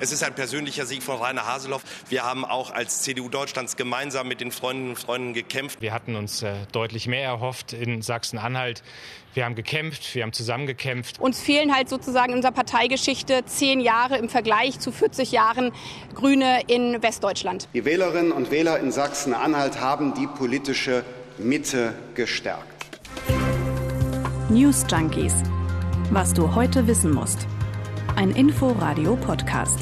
Es ist ein persönlicher Sieg von Rainer Haseloff. Wir haben auch als CDU Deutschlands gemeinsam mit den Freundinnen und Freunden gekämpft. Wir hatten uns äh, deutlich mehr erhofft in Sachsen-Anhalt. Wir haben gekämpft, wir haben zusammengekämpft. Uns fehlen halt sozusagen in unserer Parteigeschichte zehn Jahre im Vergleich zu 40 Jahren Grüne in Westdeutschland. Die Wählerinnen und Wähler in Sachsen-Anhalt haben die politische Mitte gestärkt. News Junkies. Was du heute wissen musst. Ein Info-Radio-Podcast.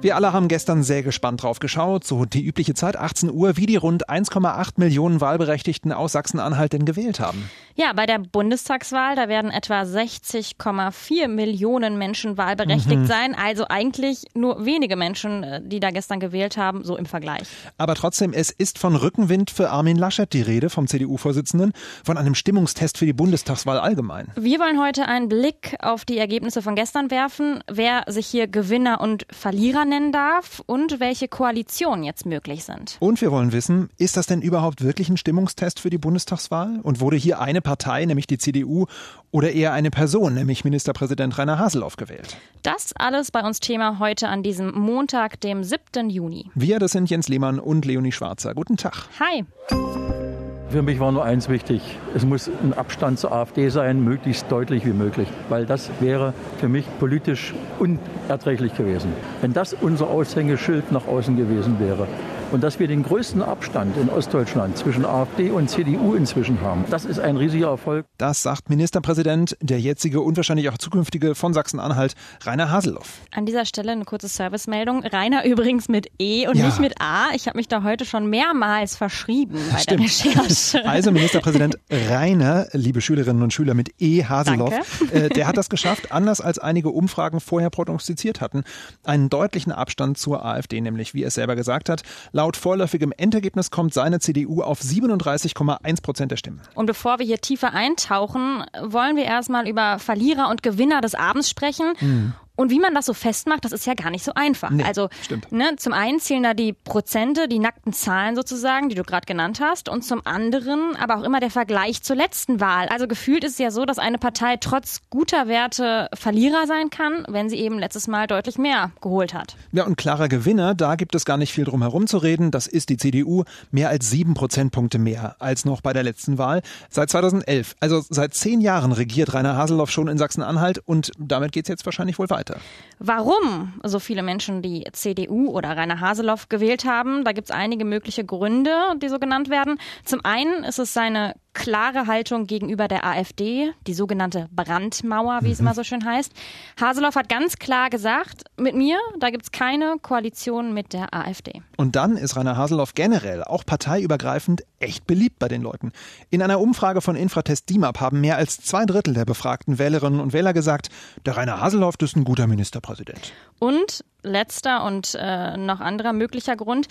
Wir alle haben gestern sehr gespannt drauf geschaut, so die übliche Zeit 18 Uhr, wie die rund 1,8 Millionen Wahlberechtigten aus Sachsen-Anhalt denn gewählt haben. Ja, bei der Bundestagswahl, da werden etwa 60,4 Millionen Menschen wahlberechtigt mhm. sein. Also eigentlich nur wenige Menschen, äh, die da gestern gewählt haben, so im Vergleich. Aber trotzdem, es ist von Rückenwind für Armin Laschet die Rede vom CDU-Vorsitzenden, von einem Stimmungstest für die Bundestagswahl allgemein. Wir wollen heute einen Blick auf die Ergebnisse von gestern werfen, wer sich hier Gewinner und Verlierer nennen darf und welche Koalitionen jetzt möglich sind. Und wir wollen wissen, ist das denn überhaupt wirklich ein Stimmungstest für die Bundestagswahl? Und wurde hier eine Partei, nämlich die CDU, oder eher eine Person, nämlich Ministerpräsident Rainer Haseloff gewählt. Das alles bei uns Thema heute an diesem Montag, dem 7. Juni. Wir, das sind Jens Lehmann und Leonie Schwarzer. Guten Tag. Hi. Für mich war nur eins wichtig. Es muss ein Abstand zur AfD sein, möglichst deutlich wie möglich, weil das wäre für mich politisch unerträglich gewesen. Wenn das unser Aushängeschild nach außen gewesen wäre, und dass wir den größten Abstand in Ostdeutschland zwischen AfD und CDU inzwischen haben, das ist ein riesiger Erfolg. Das sagt Ministerpräsident, der jetzige und wahrscheinlich auch zukünftige von Sachsen-Anhalt, Rainer Haseloff. An dieser Stelle eine kurze Servicemeldung. Rainer übrigens mit E und ja. nicht mit A. Ich habe mich da heute schon mehrmals verschrieben bei Stimmt. der Recherche. Also Ministerpräsident Rainer, liebe Schülerinnen und Schüler mit E Haseloff, äh, der hat das geschafft, anders als einige Umfragen vorher prognostiziert hatten, einen deutlichen Abstand zur AfD, nämlich wie er selber gesagt hat. Laut vorläufigem Endergebnis kommt seine CDU auf 37,1 Prozent der Stimmen. Und bevor wir hier tiefer eintauchen, wollen wir erstmal über Verlierer und Gewinner des Abends sprechen. Mhm. Und wie man das so festmacht, das ist ja gar nicht so einfach. Nee, also ne, zum einen zählen da die Prozente, die nackten Zahlen sozusagen, die du gerade genannt hast, und zum anderen aber auch immer der Vergleich zur letzten Wahl. Also gefühlt ist es ja so, dass eine Partei trotz guter Werte Verlierer sein kann, wenn sie eben letztes Mal deutlich mehr geholt hat. Ja, und klarer Gewinner, da gibt es gar nicht viel drum herum zu reden. Das ist die CDU mehr als sieben Prozentpunkte mehr als noch bei der letzten Wahl. Seit 2011, also seit zehn Jahren regiert Rainer Haseloff schon in Sachsen-Anhalt und damit geht es jetzt wahrscheinlich wohl weiter weiter. Warum so viele Menschen die CDU oder Rainer Haseloff gewählt haben, da gibt es einige mögliche Gründe, die so genannt werden. Zum einen ist es seine klare Haltung gegenüber der AfD, die sogenannte Brandmauer, wie mhm. es immer so schön heißt. Haseloff hat ganz klar gesagt, mit mir, da gibt es keine Koalition mit der AfD. Und dann ist Rainer Haseloff generell, auch parteiübergreifend, echt beliebt bei den Leuten. In einer Umfrage von Infratest DIMAP haben mehr als zwei Drittel der befragten Wählerinnen und Wähler gesagt, der Rainer Haseloff ist ein guter Ministerpräsident. Und letzter und äh, noch anderer möglicher Grund,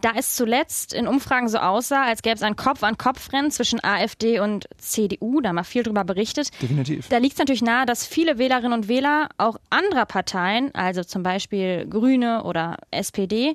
da es zuletzt in Umfragen so aussah, als gäbe es ein Kopf-an-Kopf-Rennen zwischen AfD und CDU, da haben wir viel drüber berichtet. Definitiv. Da liegt es natürlich nahe, dass viele Wählerinnen und Wähler auch anderer Parteien, also zum Beispiel Grüne oder SPD,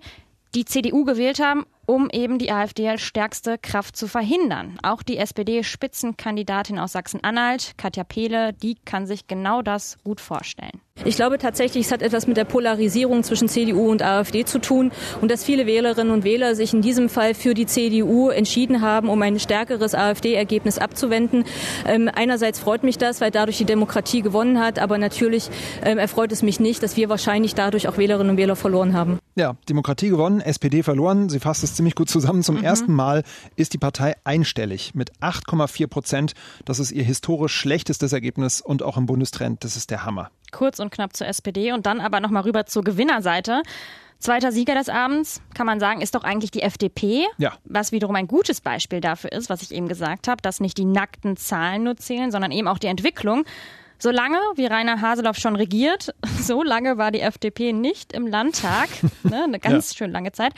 die CDU gewählt haben, um eben die AfD als stärkste Kraft zu verhindern. Auch die SPD-Spitzenkandidatin aus Sachsen-Anhalt, Katja Pehle, die kann sich genau das gut vorstellen. Ich glaube tatsächlich, es hat etwas mit der Polarisierung zwischen CDU und AfD zu tun und dass viele Wählerinnen und Wähler sich in diesem Fall für die CDU entschieden haben, um ein stärkeres AfD-Ergebnis abzuwenden. Ähm, einerseits freut mich das, weil dadurch die Demokratie gewonnen hat, aber natürlich ähm, erfreut es mich nicht, dass wir wahrscheinlich dadurch auch Wählerinnen und Wähler verloren haben. Ja, Demokratie gewonnen, SPD verloren. Sie fasst es ziemlich gut zusammen. Zum mhm. ersten Mal ist die Partei einstellig mit 8,4 Prozent. Das ist ihr historisch schlechtestes Ergebnis und auch im Bundestrend. Das ist der Hammer. Kurz und knapp zur SPD und dann aber nochmal rüber zur Gewinnerseite. Zweiter Sieger des Abends, kann man sagen, ist doch eigentlich die FDP. Ja. Was wiederum ein gutes Beispiel dafür ist, was ich eben gesagt habe, dass nicht die nackten Zahlen nur zählen, sondern eben auch die Entwicklung. Solange, wie Rainer Haseloff schon regiert, so lange war die FDP nicht im Landtag, ne, eine ganz ja. schön lange Zeit.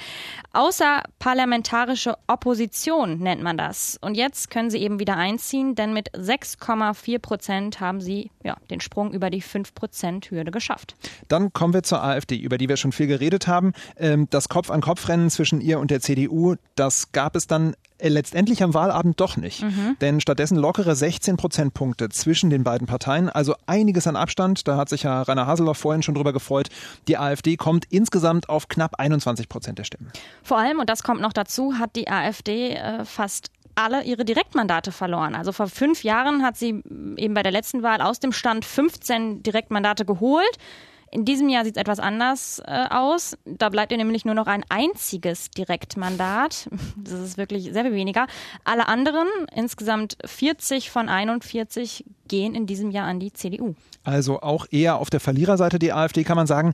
Außer parlamentarische Opposition nennt man das. Und jetzt können sie eben wieder einziehen, denn mit 6,4 Prozent haben sie ja, den Sprung über die 5-Prozent-Hürde geschafft. Dann kommen wir zur AfD, über die wir schon viel geredet haben. Ähm, das Kopf-an-Kopf-Rennen zwischen ihr und der CDU, das gab es dann letztendlich am Wahlabend doch nicht. Mhm. Denn stattdessen lockere 16 Prozentpunkte zwischen den beiden Parteien. Also einiges an Abstand. Da hat sich ja Rainer Haseloff vorhin schon drüber gefreut. Die AfD kommt insgesamt auf knapp 21 Prozent der Stimmen. Vor allem, und das kommt noch dazu, hat die AfD äh, fast alle ihre Direktmandate verloren. Also vor fünf Jahren hat sie eben bei der letzten Wahl aus dem Stand 15 Direktmandate geholt. In diesem Jahr sieht es etwas anders äh, aus. Da bleibt ihr nämlich nur noch ein einziges Direktmandat. Das ist wirklich sehr viel weniger. Alle anderen, insgesamt 40 von 41, gehen in diesem Jahr an die CDU. Also auch eher auf der Verliererseite die AfD, kann man sagen.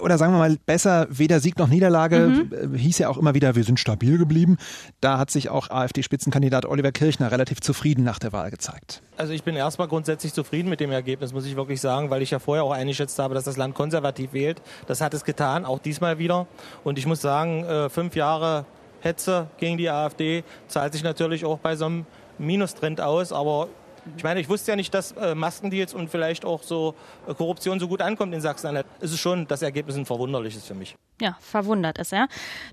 Oder sagen wir mal besser, weder Sieg noch Niederlage. Mhm. Hieß ja auch immer wieder, wir sind stabil geblieben. Da hat sich auch AfD-Spitzenkandidat Oliver Kirchner relativ zufrieden nach der Wahl gezeigt. Also ich bin erstmal grundsätzlich zufrieden mit dem Ergebnis, muss ich wirklich sagen, weil ich ja vorher auch eingeschätzt habe, dass das Land konservativ wählt. Das hat es getan, auch diesmal wieder. Und ich muss sagen, äh, fünf Jahre Hetze gegen die AfD zahlt sich natürlich auch bei so einem Minustrend aus, aber ich meine, ich wusste ja nicht, dass äh, Maskendeals und vielleicht auch so äh, Korruption so gut ankommt in Sachsen-Anhalt. Es ist schon, das Ergebnis ein verwunderliches für mich. Ja, verwundert ist er.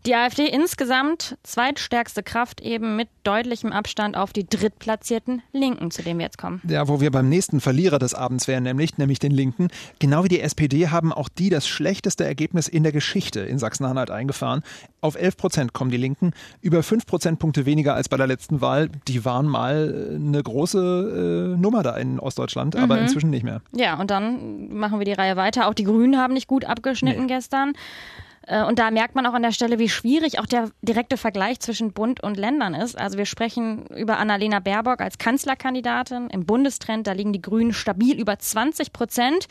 Die AfD insgesamt zweitstärkste Kraft eben mit deutlichem Abstand auf die drittplatzierten Linken, zu dem wir jetzt kommen. Ja, wo wir beim nächsten Verlierer des Abends wären, nämlich, nämlich den Linken. Genau wie die SPD haben auch die das schlechteste Ergebnis in der Geschichte in Sachsen-Anhalt eingefahren. Auf 11 Prozent kommen die Linken, über 5 Prozentpunkte weniger als bei der letzten Wahl. Die waren mal äh, eine große äh, Nummer da in Ostdeutschland, aber mhm. inzwischen nicht mehr. Ja, und dann machen wir die Reihe weiter. Auch die Grünen haben nicht gut abgeschnitten nee. gestern. Äh, und da merkt man auch an der Stelle, wie schwierig auch der direkte Vergleich zwischen Bund und Ländern ist. Also wir sprechen über Annalena Baerbock als Kanzlerkandidatin. Im Bundestrend, da liegen die Grünen stabil über 20 Prozent.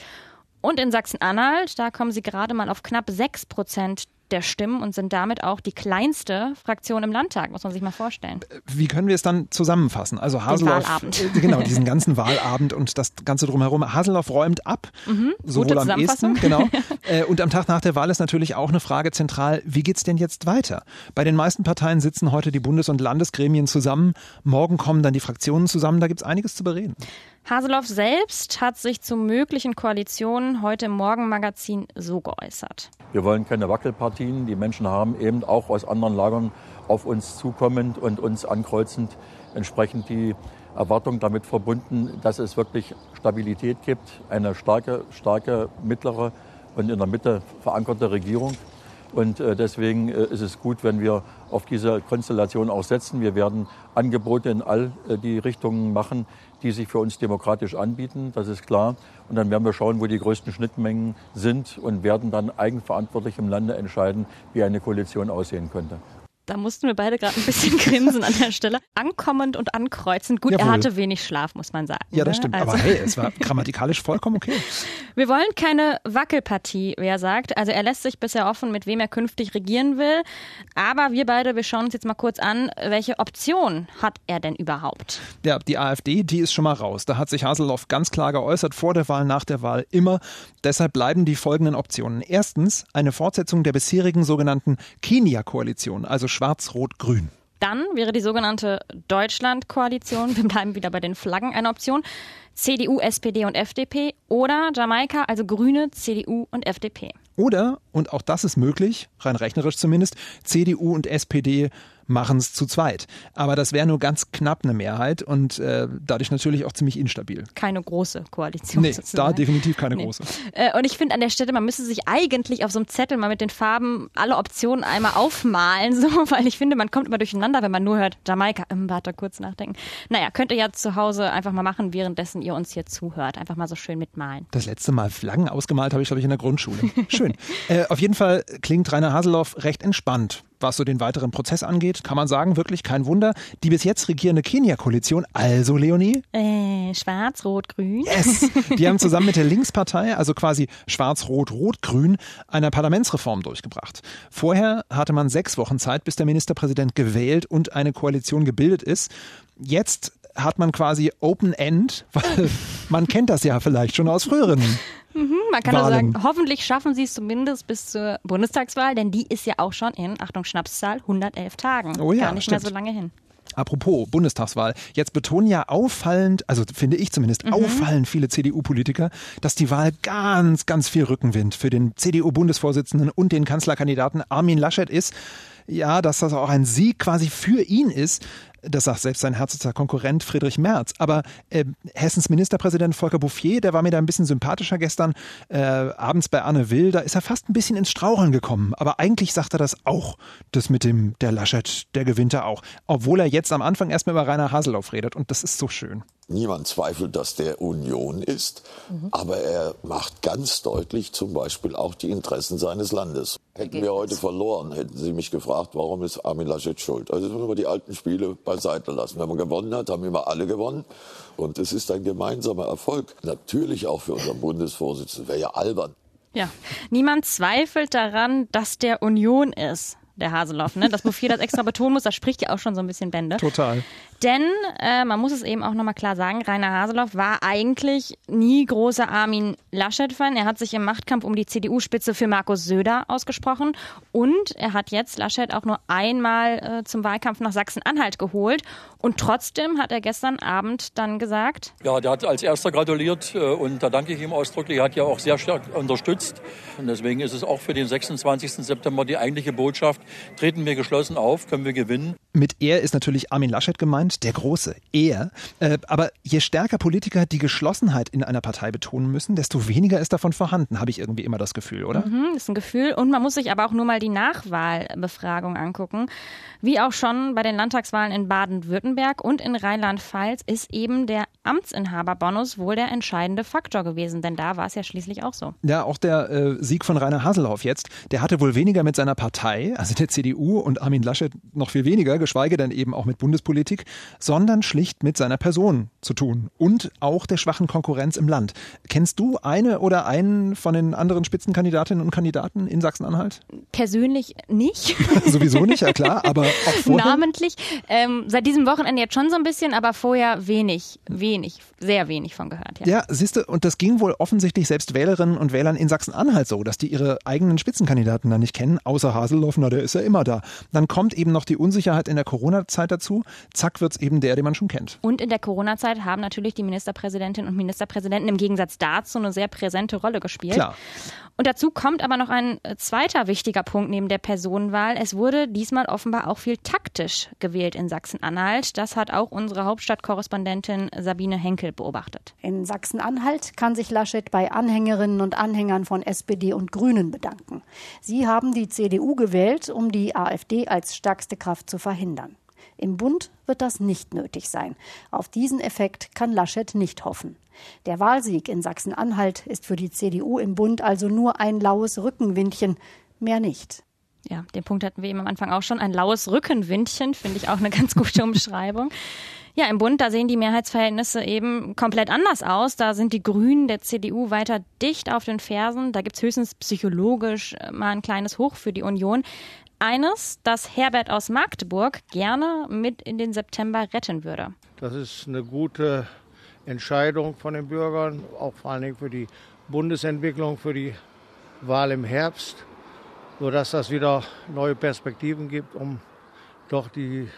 Und in Sachsen-Anhalt, da kommen sie gerade mal auf knapp 6 Prozent der Stimmen und sind damit auch die kleinste Fraktion im Landtag, muss man sich mal vorstellen. Wie können wir es dann zusammenfassen? Also Haseloff, äh, genau, diesen ganzen Wahlabend und das Ganze drumherum. Haseloff räumt ab, mhm, sowohl am ehesten, genau. Äh, und am Tag nach der Wahl ist natürlich auch eine Frage zentral, wie geht es denn jetzt weiter? Bei den meisten Parteien sitzen heute die Bundes- und Landesgremien zusammen. Morgen kommen dann die Fraktionen zusammen. Da gibt es einiges zu bereden. Haseloff selbst hat sich zu möglichen Koalitionen heute im Morgenmagazin so geäußert. Wir wollen keine Wackelpartien. Die Menschen haben eben auch aus anderen Lagern auf uns zukommend und uns ankreuzend entsprechend die Erwartung damit verbunden, dass es wirklich Stabilität gibt, eine starke, starke mittlere und in der Mitte verankerte Regierung. Und äh, deswegen äh, ist es gut, wenn wir auf diese Konstellation auch setzen. Wir werden Angebote in all äh, die Richtungen machen, die sich für uns demokratisch anbieten, das ist klar. Und dann werden wir schauen, wo die größten Schnittmengen sind und werden dann eigenverantwortlich im Lande entscheiden, wie eine Koalition aussehen könnte. Da mussten wir beide gerade ein bisschen grinsen an der Stelle. Ankommend und ankreuzend. Gut, Jawohl. er hatte wenig Schlaf, muss man sagen. Ja, das ne? stimmt. Also. Aber hey, es war grammatikalisch vollkommen okay. Wir wollen keine Wackelpartie, wer sagt. Also er lässt sich bisher offen, mit wem er künftig regieren will. Aber wir beide, wir schauen uns jetzt mal kurz an, welche Option hat er denn überhaupt? Ja, die AfD, die ist schon mal raus. Da hat sich Haseloff ganz klar geäußert, vor der Wahl, nach der Wahl, immer. Deshalb bleiben die folgenden Optionen. Erstens eine Fortsetzung der bisherigen sogenannten Kenia-Koalition, also Schwarz-Rot-Grün. Dann wäre die sogenannte Deutschland-Koalition, wir bleiben wieder bei den Flaggen, eine Option. CDU, SPD und FDP oder Jamaika, also Grüne, CDU und FDP. Oder, und auch das ist möglich, rein rechnerisch zumindest, CDU und SPD machen es zu zweit. Aber das wäre nur ganz knapp eine Mehrheit und äh, dadurch natürlich auch ziemlich instabil. Keine große Koalition. Nee, sozusagen. da definitiv keine nee. große. Äh, und ich finde an der Stelle, man müsste sich eigentlich auf so einem Zettel mal mit den Farben alle Optionen einmal aufmalen, so, weil ich finde, man kommt immer durcheinander, wenn man nur hört, Jamaika, ähm, warte, kurz nachdenken. Naja, könnt ihr ja zu Hause einfach mal machen, währenddessen ihr uns hier zuhört. Einfach mal so schön mitmalen. Das letzte Mal Flaggen ausgemalt habe ich, glaube ich, in der Grundschule. Schön. äh, auf jeden Fall klingt Rainer Haseloff recht entspannt was so den weiteren Prozess angeht, kann man sagen, wirklich kein Wunder. Die bis jetzt regierende Kenia-Koalition, also Leonie? Äh, Schwarz, Rot, Grün. Yes! Die haben zusammen mit der Linkspartei, also quasi Schwarz, Rot, Rot, Grün, eine Parlamentsreform durchgebracht. Vorher hatte man sechs Wochen Zeit, bis der Ministerpräsident gewählt und eine Koalition gebildet ist. Jetzt hat man quasi Open End, weil man kennt das ja vielleicht schon aus früheren Mhm, man kann nur sagen, hoffentlich schaffen sie es zumindest bis zur Bundestagswahl, denn die ist ja auch schon in, Achtung, Schnapszahl, 111 Tagen. Oh ja, Gar nicht stimmt. mehr so lange hin. Apropos Bundestagswahl. Jetzt betonen ja auffallend, also finde ich zumindest, mhm. auffallend viele CDU-Politiker, dass die Wahl ganz, ganz viel Rückenwind für den CDU-Bundesvorsitzenden und den Kanzlerkandidaten Armin Laschet ist. ja, dass das auch ein Sieg quasi für ihn ist. Das sagt selbst sein härtester Konkurrent Friedrich Merz. Aber äh, Hessens Ministerpräsident Volker Bouffier, der war mir da ein bisschen sympathischer gestern. Äh, abends bei Anne Will, da ist er fast ein bisschen ins Straucheln gekommen. Aber eigentlich sagt er das auch. Das mit dem, der Laschet, der gewinnt er auch. Obwohl er jetzt am Anfang erstmal über Rainer Haseloff redet. Und das ist so schön. Niemand zweifelt, dass der Union ist, mhm. aber er macht ganz deutlich zum Beispiel auch die Interessen seines Landes. Hätten wir heute verloren, hätten Sie mich gefragt, warum ist Armin Laschet schuld? Also wenn wir die alten Spiele beiseite lassen. Wenn man gewonnen hat, haben immer alle gewonnen. Und es ist ein gemeinsamer Erfolg. Natürlich auch für unseren Bundesvorsitzenden. Wäre ja albern. Ja, niemand zweifelt daran, dass der Union ist der Haseloff, ne? Dass Bouffier das extra betonen muss, das spricht ja auch schon so ein bisschen Bände. Total. Denn äh, man muss es eben auch nochmal klar sagen, Rainer Haseloff war eigentlich nie großer Armin Laschet-Fan. Er hat sich im Machtkampf um die CDU-Spitze für Markus Söder ausgesprochen und er hat jetzt Laschet auch nur einmal äh, zum Wahlkampf nach Sachsen-Anhalt geholt. Und trotzdem hat er gestern Abend dann gesagt. Ja, der hat als erster gratuliert äh, und da danke ich ihm ausdrücklich. Er hat ja auch sehr stark unterstützt. Und deswegen ist es auch für den 26. September die eigentliche Botschaft. Treten wir geschlossen auf, können wir gewinnen. Mit er ist natürlich Armin Laschet gemeint, der große Er. Äh, aber je stärker Politiker die Geschlossenheit in einer Partei betonen müssen, desto weniger ist davon vorhanden, habe ich irgendwie immer das Gefühl, oder? Mhm, ist ein Gefühl. Und man muss sich aber auch nur mal die Nachwahlbefragung angucken. Wie auch schon bei den Landtagswahlen in Baden-Württemberg und in Rheinland-Pfalz ist eben der Amtsinhaberbonus wohl der entscheidende Faktor gewesen, denn da war es ja schließlich auch so. Ja, auch der äh, Sieg von Rainer Haselhoff jetzt, der hatte wohl weniger mit seiner Partei, also der CDU und Armin Laschet noch viel weniger geschweige denn eben auch mit Bundespolitik, sondern schlicht mit seiner Person zu tun und auch der schwachen Konkurrenz im Land. Kennst du eine oder einen von den anderen Spitzenkandidatinnen und Kandidaten in Sachsen-Anhalt? Persönlich nicht. Sowieso nicht, ja klar, aber auch vorher? Namentlich. Ähm, seit diesem Wochenende jetzt schon so ein bisschen, aber vorher wenig, wenig, sehr wenig von gehört. Ja, ja siehst du, und das ging wohl offensichtlich selbst Wählerinnen und Wählern in Sachsen-Anhalt so, dass die ihre eigenen Spitzenkandidaten da nicht kennen, außer Haselhoff, na, der ist ja immer da. Dann kommt eben noch die Unsicherheit in der Corona-Zeit dazu. Zack, wird es eben der, den man schon kennt. Und in der Corona-Zeit haben natürlich die Ministerpräsidentinnen und Ministerpräsidenten im Gegensatz dazu eine sehr präsente Rolle gespielt. Klar. Und dazu kommt aber noch ein äh, zweiter wichtiger Punkt neben der Personenwahl. Es wurde diesmal offenbar auch viel taktisch gewählt in Sachsen-Anhalt. Das hat auch unsere Hauptstadtkorrespondentin Sabine Henkel beobachtet. In Sachsen-Anhalt kann sich Laschet bei Anhängerinnen und Anhängern von SPD und Grünen bedanken. Sie haben die CDU gewählt, um die AfD als stärkste Kraft zu verhindern. Im Bund wird das nicht nötig sein. Auf diesen Effekt kann Laschet nicht hoffen. Der Wahlsieg in Sachsen-Anhalt ist für die CDU im Bund also nur ein laues Rückenwindchen, mehr nicht. Ja, den Punkt hatten wir eben am Anfang auch schon. Ein laues Rückenwindchen, finde ich auch eine ganz gute Umschreibung. Ja, im Bund, da sehen die Mehrheitsverhältnisse eben komplett anders aus. Da sind die Grünen der CDU weiter dicht auf den Fersen. Da gibt es höchstens psychologisch mal ein kleines Hoch für die Union eines, das Herbert aus Magdeburg gerne mit in den September retten würde. Das ist eine gute Entscheidung von den Bürgern, auch vor allen Dingen für die Bundesentwicklung, für die Wahl im Herbst, sodass das wieder neue Perspektiven gibt, um doch die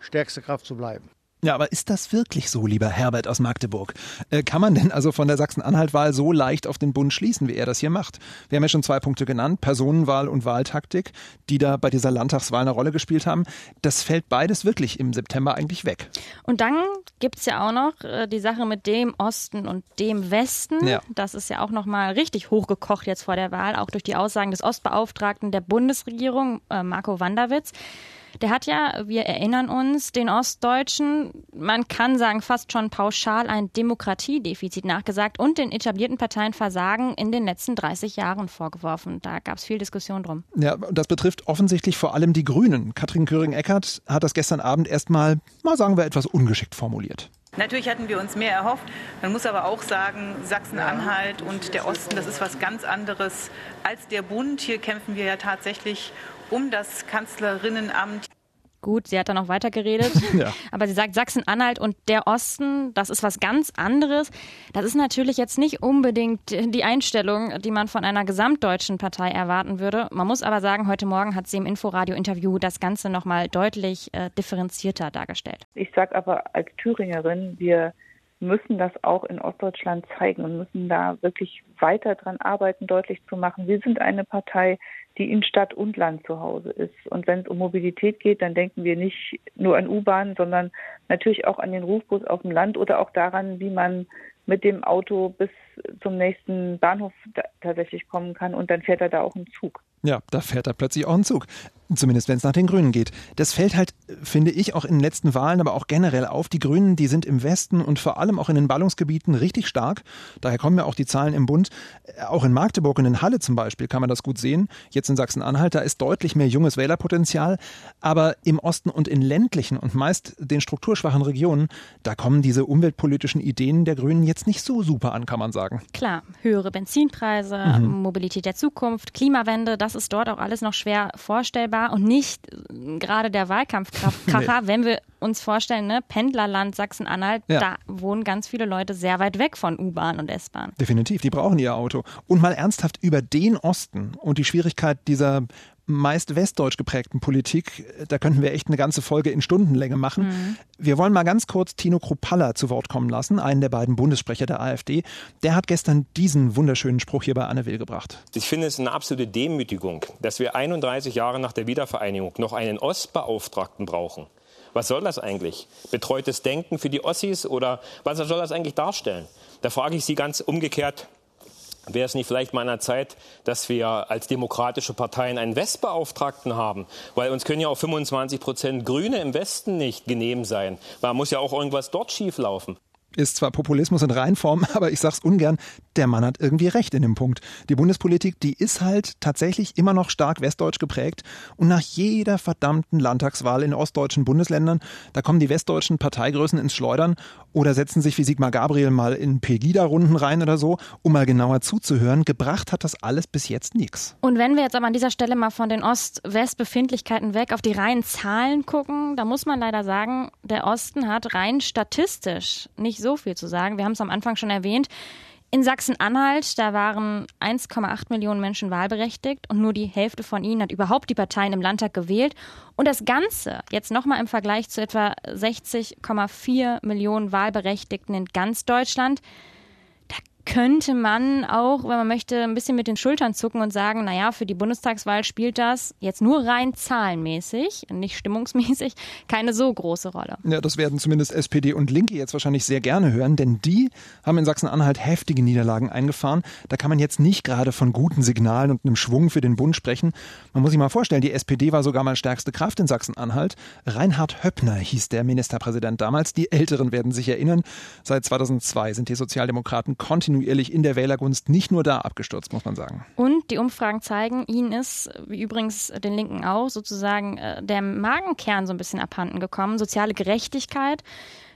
stärkste Kraft zu bleiben. Ja, aber ist das wirklich so, lieber Herbert aus Magdeburg? Äh, kann man denn also von der Sachsen-Anhalt-Wahl so leicht auf den Bund schließen, wie er das hier macht? Wir haben ja schon zwei Punkte genannt, Personenwahl und Wahltaktik, die da bei dieser Landtagswahl eine Rolle gespielt haben. Das fällt beides wirklich im September eigentlich weg. Und dann gibt es ja auch noch äh, die Sache mit dem Osten und dem Westen. Ja. Das ist ja auch nochmal richtig hochgekocht jetzt vor der Wahl, auch durch die Aussagen des Ostbeauftragten der Bundesregierung, äh, Marco Wanderwitz. Der hat ja, wir erinnern uns, den Ostdeutschen, man kann sagen, fast schon pauschal ein Demokratiedefizit nachgesagt und den etablierten Parteien Versagen in den letzten 30 Jahren vorgeworfen. Da gab es viel Diskussion drum. Ja, das betrifft offensichtlich vor allem die Grünen. Katrin Köring-Eckert hat das gestern Abend erstmal, mal sagen wir, etwas ungeschickt formuliert. Natürlich hatten wir uns mehr erhofft. Man muss aber auch sagen, Sachsen-Anhalt und der Osten, das ist was ganz anderes als der Bund. Hier kämpfen wir ja tatsächlich um das Kanzlerinnenamt. Gut, sie hat dann auch weitergeredet. ja. Aber sie sagt, Sachsen-Anhalt und der Osten, das ist was ganz anderes. Das ist natürlich jetzt nicht unbedingt die Einstellung, die man von einer gesamtdeutschen Partei erwarten würde. Man muss aber sagen, heute Morgen hat sie im Inforadio-Interview das Ganze nochmal deutlich äh, differenzierter dargestellt. Ich sage aber als Thüringerin, wir müssen das auch in Ostdeutschland zeigen und müssen da wirklich weiter dran arbeiten, deutlich zu machen. Wir sind eine Partei, die in Stadt und Land zu Hause ist. Und wenn es um Mobilität geht, dann denken wir nicht nur an U-Bahn, sondern natürlich auch an den Rufbus auf dem Land oder auch daran, wie man mit dem Auto bis zum nächsten Bahnhof tatsächlich kommen kann und dann fährt er da auch ein Zug. Ja, da fährt er plötzlich auch ein Zug. Zumindest wenn es nach den Grünen geht. Das fällt halt, finde ich, auch in den letzten Wahlen, aber auch generell auf. Die Grünen, die sind im Westen und vor allem auch in den Ballungsgebieten richtig stark. Daher kommen ja auch die Zahlen im Bund. Auch in Magdeburg und in Halle zum Beispiel kann man das gut sehen. Jetzt in Sachsen-Anhalt, da ist deutlich mehr junges Wählerpotenzial. Aber im Osten und in ländlichen und meist den strukturschwachen Regionen, da kommen diese umweltpolitischen Ideen der Grünen jetzt nicht so super an, kann man sagen. Klar, höhere Benzinpreise, mhm. Mobilität der Zukunft, Klimawende, das ist dort auch alles noch schwer vorstellbar und nicht äh, gerade der Wahlkampfkracher, nee. wenn wir uns vorstellen, ne, Pendlerland Sachsen-Anhalt, ja. da wohnen ganz viele Leute sehr weit weg von U-Bahn und S-Bahn. Definitiv, die brauchen ihr Auto. Und mal ernsthaft über den Osten und die Schwierigkeit dieser meist westdeutsch geprägten Politik, da könnten wir echt eine ganze Folge in Stundenlänge machen. Mhm. Wir wollen mal ganz kurz Tino Kruppalla zu Wort kommen lassen, einen der beiden Bundessprecher der AfD. Der hat gestern diesen wunderschönen Spruch hier bei Anne Will gebracht. Ich finde es eine absolute Demütigung, dass wir 31 Jahre nach der Wiedervereinigung noch einen Ostbeauftragten brauchen. Was soll das eigentlich? Betreutes Denken für die Ossis oder was soll das eigentlich darstellen? Da frage ich Sie ganz umgekehrt, Wäre es nicht vielleicht der Zeit, dass wir als demokratische Parteien einen Westbeauftragten haben? Weil uns können ja auch 25 Prozent Grüne im Westen nicht genehm sein. Man muss ja auch irgendwas dort schieflaufen ist zwar Populismus in Reinform, aber ich sag's ungern, der Mann hat irgendwie recht in dem Punkt. Die Bundespolitik, die ist halt tatsächlich immer noch stark westdeutsch geprägt und nach jeder verdammten Landtagswahl in ostdeutschen Bundesländern, da kommen die westdeutschen Parteigrößen ins Schleudern oder setzen sich wie Sigmar Gabriel mal in Pegida-Runden rein oder so, um mal genauer zuzuhören. Gebracht hat das alles bis jetzt nichts. Und wenn wir jetzt aber an dieser Stelle mal von den Ost-West-Befindlichkeiten weg auf die reinen Zahlen gucken, da muss man leider sagen, der Osten hat rein statistisch nicht so viel zu sagen. Wir haben es am Anfang schon erwähnt. In Sachsen-Anhalt, da waren 1,8 Millionen Menschen wahlberechtigt und nur die Hälfte von ihnen hat überhaupt die Parteien im Landtag gewählt. Und das Ganze jetzt nochmal im Vergleich zu etwa 60,4 Millionen Wahlberechtigten in ganz Deutschland könnte man auch, wenn man möchte, ein bisschen mit den Schultern zucken und sagen, naja, für die Bundestagswahl spielt das jetzt nur rein zahlenmäßig, nicht stimmungsmäßig, keine so große Rolle. Ja, das werden zumindest SPD und Linke jetzt wahrscheinlich sehr gerne hören, denn die haben in Sachsen-Anhalt heftige Niederlagen eingefahren. Da kann man jetzt nicht gerade von guten Signalen und einem Schwung für den Bund sprechen. Man muss sich mal vorstellen, die SPD war sogar mal stärkste Kraft in Sachsen-Anhalt. Reinhard Höppner hieß der Ministerpräsident damals. Die Älteren werden sich erinnern. Seit 2002 sind die Sozialdemokraten kontinuierlich kontinuierlich in der Wählergunst nicht nur da abgestürzt, muss man sagen. Und die Umfragen zeigen, ihnen ist, wie übrigens den Linken auch, sozusagen äh, der Magenkern so ein bisschen abhanden gekommen. Soziale Gerechtigkeit.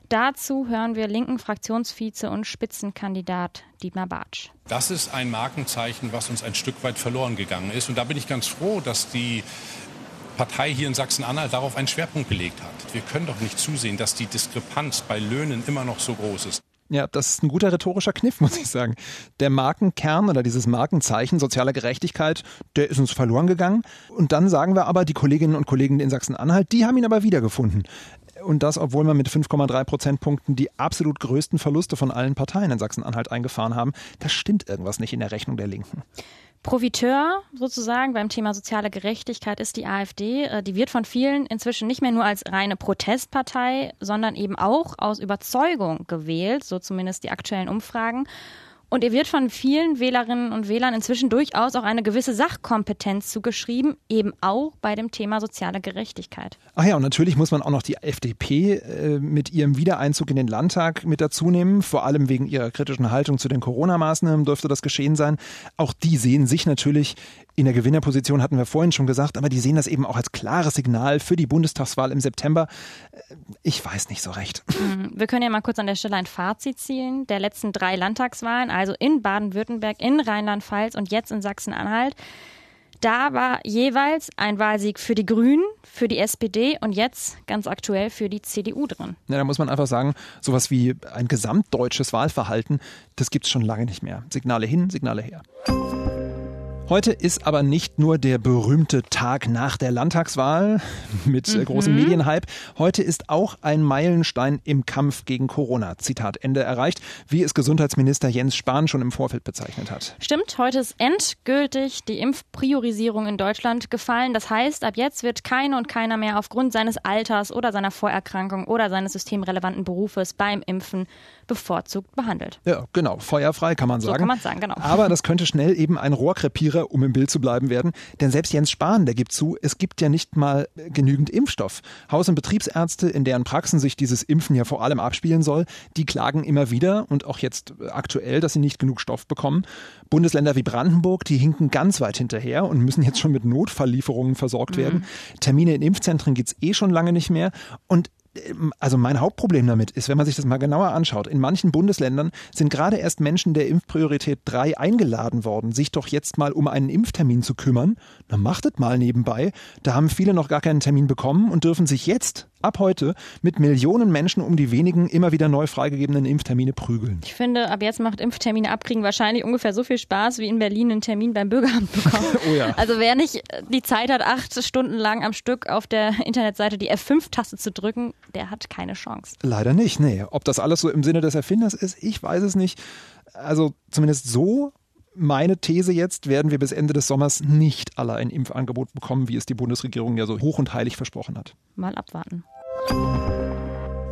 Dazu hören wir linken Fraktionsvize und Spitzenkandidat Dietmar Bartsch. Das ist ein Markenzeichen, was uns ein Stück weit verloren gegangen ist. Und da bin ich ganz froh, dass die Partei hier in Sachsen-Anhalt darauf einen Schwerpunkt gelegt hat. Wir können doch nicht zusehen, dass die Diskrepanz bei Löhnen immer noch so groß ist. Ja, das ist ein guter rhetorischer Kniff, muss ich sagen. Der Markenkern oder dieses Markenzeichen sozialer Gerechtigkeit, der ist uns verloren gegangen. Und dann sagen wir aber, die Kolleginnen und Kollegen in Sachsen-Anhalt, die haben ihn aber wiedergefunden. Und das, obwohl wir mit 5,3 Prozentpunkten die absolut größten Verluste von allen Parteien in Sachsen-Anhalt eingefahren haben. Da stimmt irgendwas nicht in der Rechnung der Linken. Profiteur sozusagen beim Thema soziale Gerechtigkeit ist die AfD. Äh, die wird von vielen inzwischen nicht mehr nur als reine Protestpartei, sondern eben auch aus Überzeugung gewählt, so zumindest die aktuellen Umfragen. Und ihr wird von vielen Wählerinnen und Wählern inzwischen durchaus auch eine gewisse Sachkompetenz zugeschrieben, eben auch bei dem Thema soziale Gerechtigkeit. Ach ja, und natürlich muss man auch noch die FDP äh, mit ihrem Wiedereinzug in den Landtag mit dazu nehmen. Vor allem wegen ihrer kritischen Haltung zu den Corona-Maßnahmen dürfte das geschehen sein. Auch die sehen sich natürlich in der Gewinnerposition, hatten wir vorhin schon gesagt, aber die sehen das eben auch als klares Signal für die Bundestagswahl im September. Äh, ich weiß nicht so recht. Mhm. Wir können ja mal kurz an der Stelle ein Fazit ziehen der letzten drei Landtagswahlen also in Baden-Württemberg, in Rheinland-Pfalz und jetzt in Sachsen-Anhalt. Da war jeweils ein Wahlsieg für die Grünen, für die SPD und jetzt ganz aktuell für die CDU drin. Ja, da muss man einfach sagen, sowas wie ein gesamtdeutsches Wahlverhalten, das gibt es schon lange nicht mehr. Signale hin, Signale her. Heute ist aber nicht nur der berühmte Tag nach der Landtagswahl mit mhm. großem Medienhype. Heute ist auch ein Meilenstein im Kampf gegen Corona. Zitat Ende erreicht, wie es Gesundheitsminister Jens Spahn schon im Vorfeld bezeichnet hat. Stimmt, heute ist endgültig die Impfpriorisierung in Deutschland gefallen. Das heißt, ab jetzt wird keine und keiner mehr aufgrund seines Alters oder seiner Vorerkrankung oder seines systemrelevanten Berufes beim Impfen bevorzugt behandelt. Ja, genau. Feuerfrei kann man sagen. So kann man sagen, genau. Aber das könnte schnell eben ein Rohrkrepierer, um im Bild zu bleiben, werden. Denn selbst Jens Spahn, der gibt zu, es gibt ja nicht mal genügend Impfstoff. Haus- und Betriebsärzte, in deren Praxen sich dieses Impfen ja vor allem abspielen soll, die klagen immer wieder und auch jetzt aktuell, dass sie nicht genug Stoff bekommen. Bundesländer wie Brandenburg, die hinken ganz weit hinterher und müssen jetzt schon mit Notfalllieferungen versorgt mhm. werden. Termine in Impfzentren gibt es eh schon lange nicht mehr. Und also mein Hauptproblem damit ist, wenn man sich das mal genauer anschaut, in manchen Bundesländern sind gerade erst Menschen der Impfpriorität 3 eingeladen worden, sich doch jetzt mal um einen Impftermin zu kümmern. Dann macht es mal nebenbei. Da haben viele noch gar keinen Termin bekommen und dürfen sich jetzt ab heute mit Millionen Menschen um die wenigen immer wieder neu freigegebenen Impftermine prügeln. Ich finde, ab jetzt macht Impftermine abkriegen wahrscheinlich ungefähr so viel Spaß, wie in Berlin einen Termin beim Bürgeramt bekommen. oh ja. Also wer nicht die Zeit hat, acht Stunden lang am Stück auf der Internetseite die F5-Taste zu drücken, der hat keine Chance. Leider nicht, nee. Ob das alles so im Sinne des Erfinders ist, ich weiß es nicht. Also zumindest so meine These jetzt, werden wir bis Ende des Sommers nicht alle ein Impfangebot bekommen, wie es die Bundesregierung ja so hoch und heilig versprochen hat. Mal abwarten.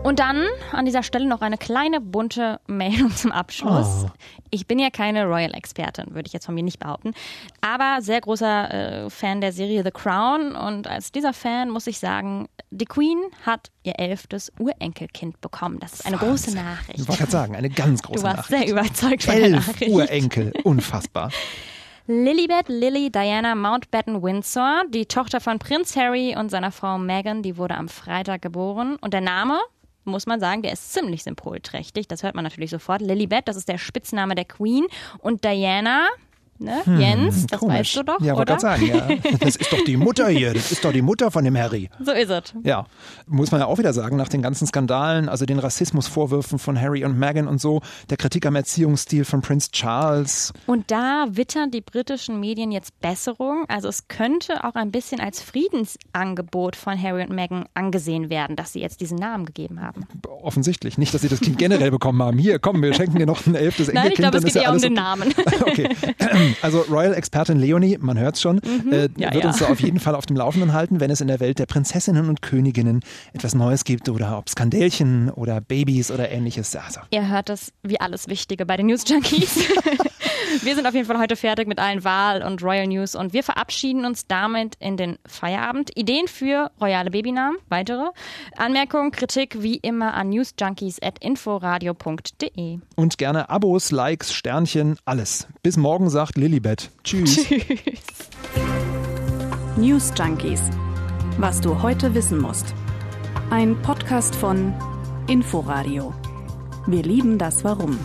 Und dann an dieser Stelle noch eine kleine bunte Meldung zum Abschluss. Oh. Ich bin ja keine Royal-Expertin, würde ich jetzt von mir nicht behaupten, aber sehr großer äh, Fan der Serie The Crown. Und als dieser Fan muss ich sagen, die Queen hat ihr elftes Urenkelkind bekommen. Das ist eine Wahnsinn. große Nachricht. Ich wollte gerade sagen, eine ganz große Nachricht. Du warst Nachricht. sehr überzeugt von Elf der Nachricht. Urenkel, unfassbar. Lilibet Lily Diana Mountbatten Windsor, die Tochter von Prinz Harry und seiner Frau Meghan, die wurde am Freitag geboren. Und der Name, muss man sagen, der ist ziemlich symbolträchtig. Das hört man natürlich sofort. Lilibet, das ist der Spitzname der Queen. Und Diana, Ne? Hm, Jens, das komisch. weißt du doch, Ja, wollte gerade sagen, ja. Das ist doch die Mutter hier, das ist doch die Mutter von dem Harry. So ist es. Ja, muss man ja auch wieder sagen, nach den ganzen Skandalen, also den Rassismusvorwürfen von Harry und Meghan und so, der Kritik am Erziehungsstil von Prince Charles. Und da wittern die britischen Medien jetzt Besserung. Also es könnte auch ein bisschen als Friedensangebot von Harry und Meghan angesehen werden, dass sie jetzt diesen Namen gegeben haben. Offensichtlich. Nicht, dass sie das Kind generell bekommen haben. Hier, komm, wir schenken dir noch ein elftes Enkelkind. Nein, ich glaube, es geht eher ja um den Namen. Okay. Also Royal-Expertin Leonie, man hört es schon, mhm. äh, ja, wird ja. uns da auf jeden Fall auf dem Laufenden halten, wenn es in der Welt der Prinzessinnen und Königinnen etwas Neues gibt oder ob Skandälchen oder Babys oder ähnliches. Also. Ihr hört es wie alles Wichtige bei den News Junkies. wir sind auf jeden Fall heute fertig mit allen Wahl- und Royal News und wir verabschieden uns damit in den Feierabend. Ideen für royale Babynamen, weitere Anmerkungen, Kritik wie immer an newsjunkies.inforadio.de. Und gerne Abos, Likes, Sternchen, alles. Bis morgen sagt Lilibet. Tschüss. Tschüss. News Junkies. Was du heute wissen musst. Ein Podcast von Inforadio. Wir lieben das Warum.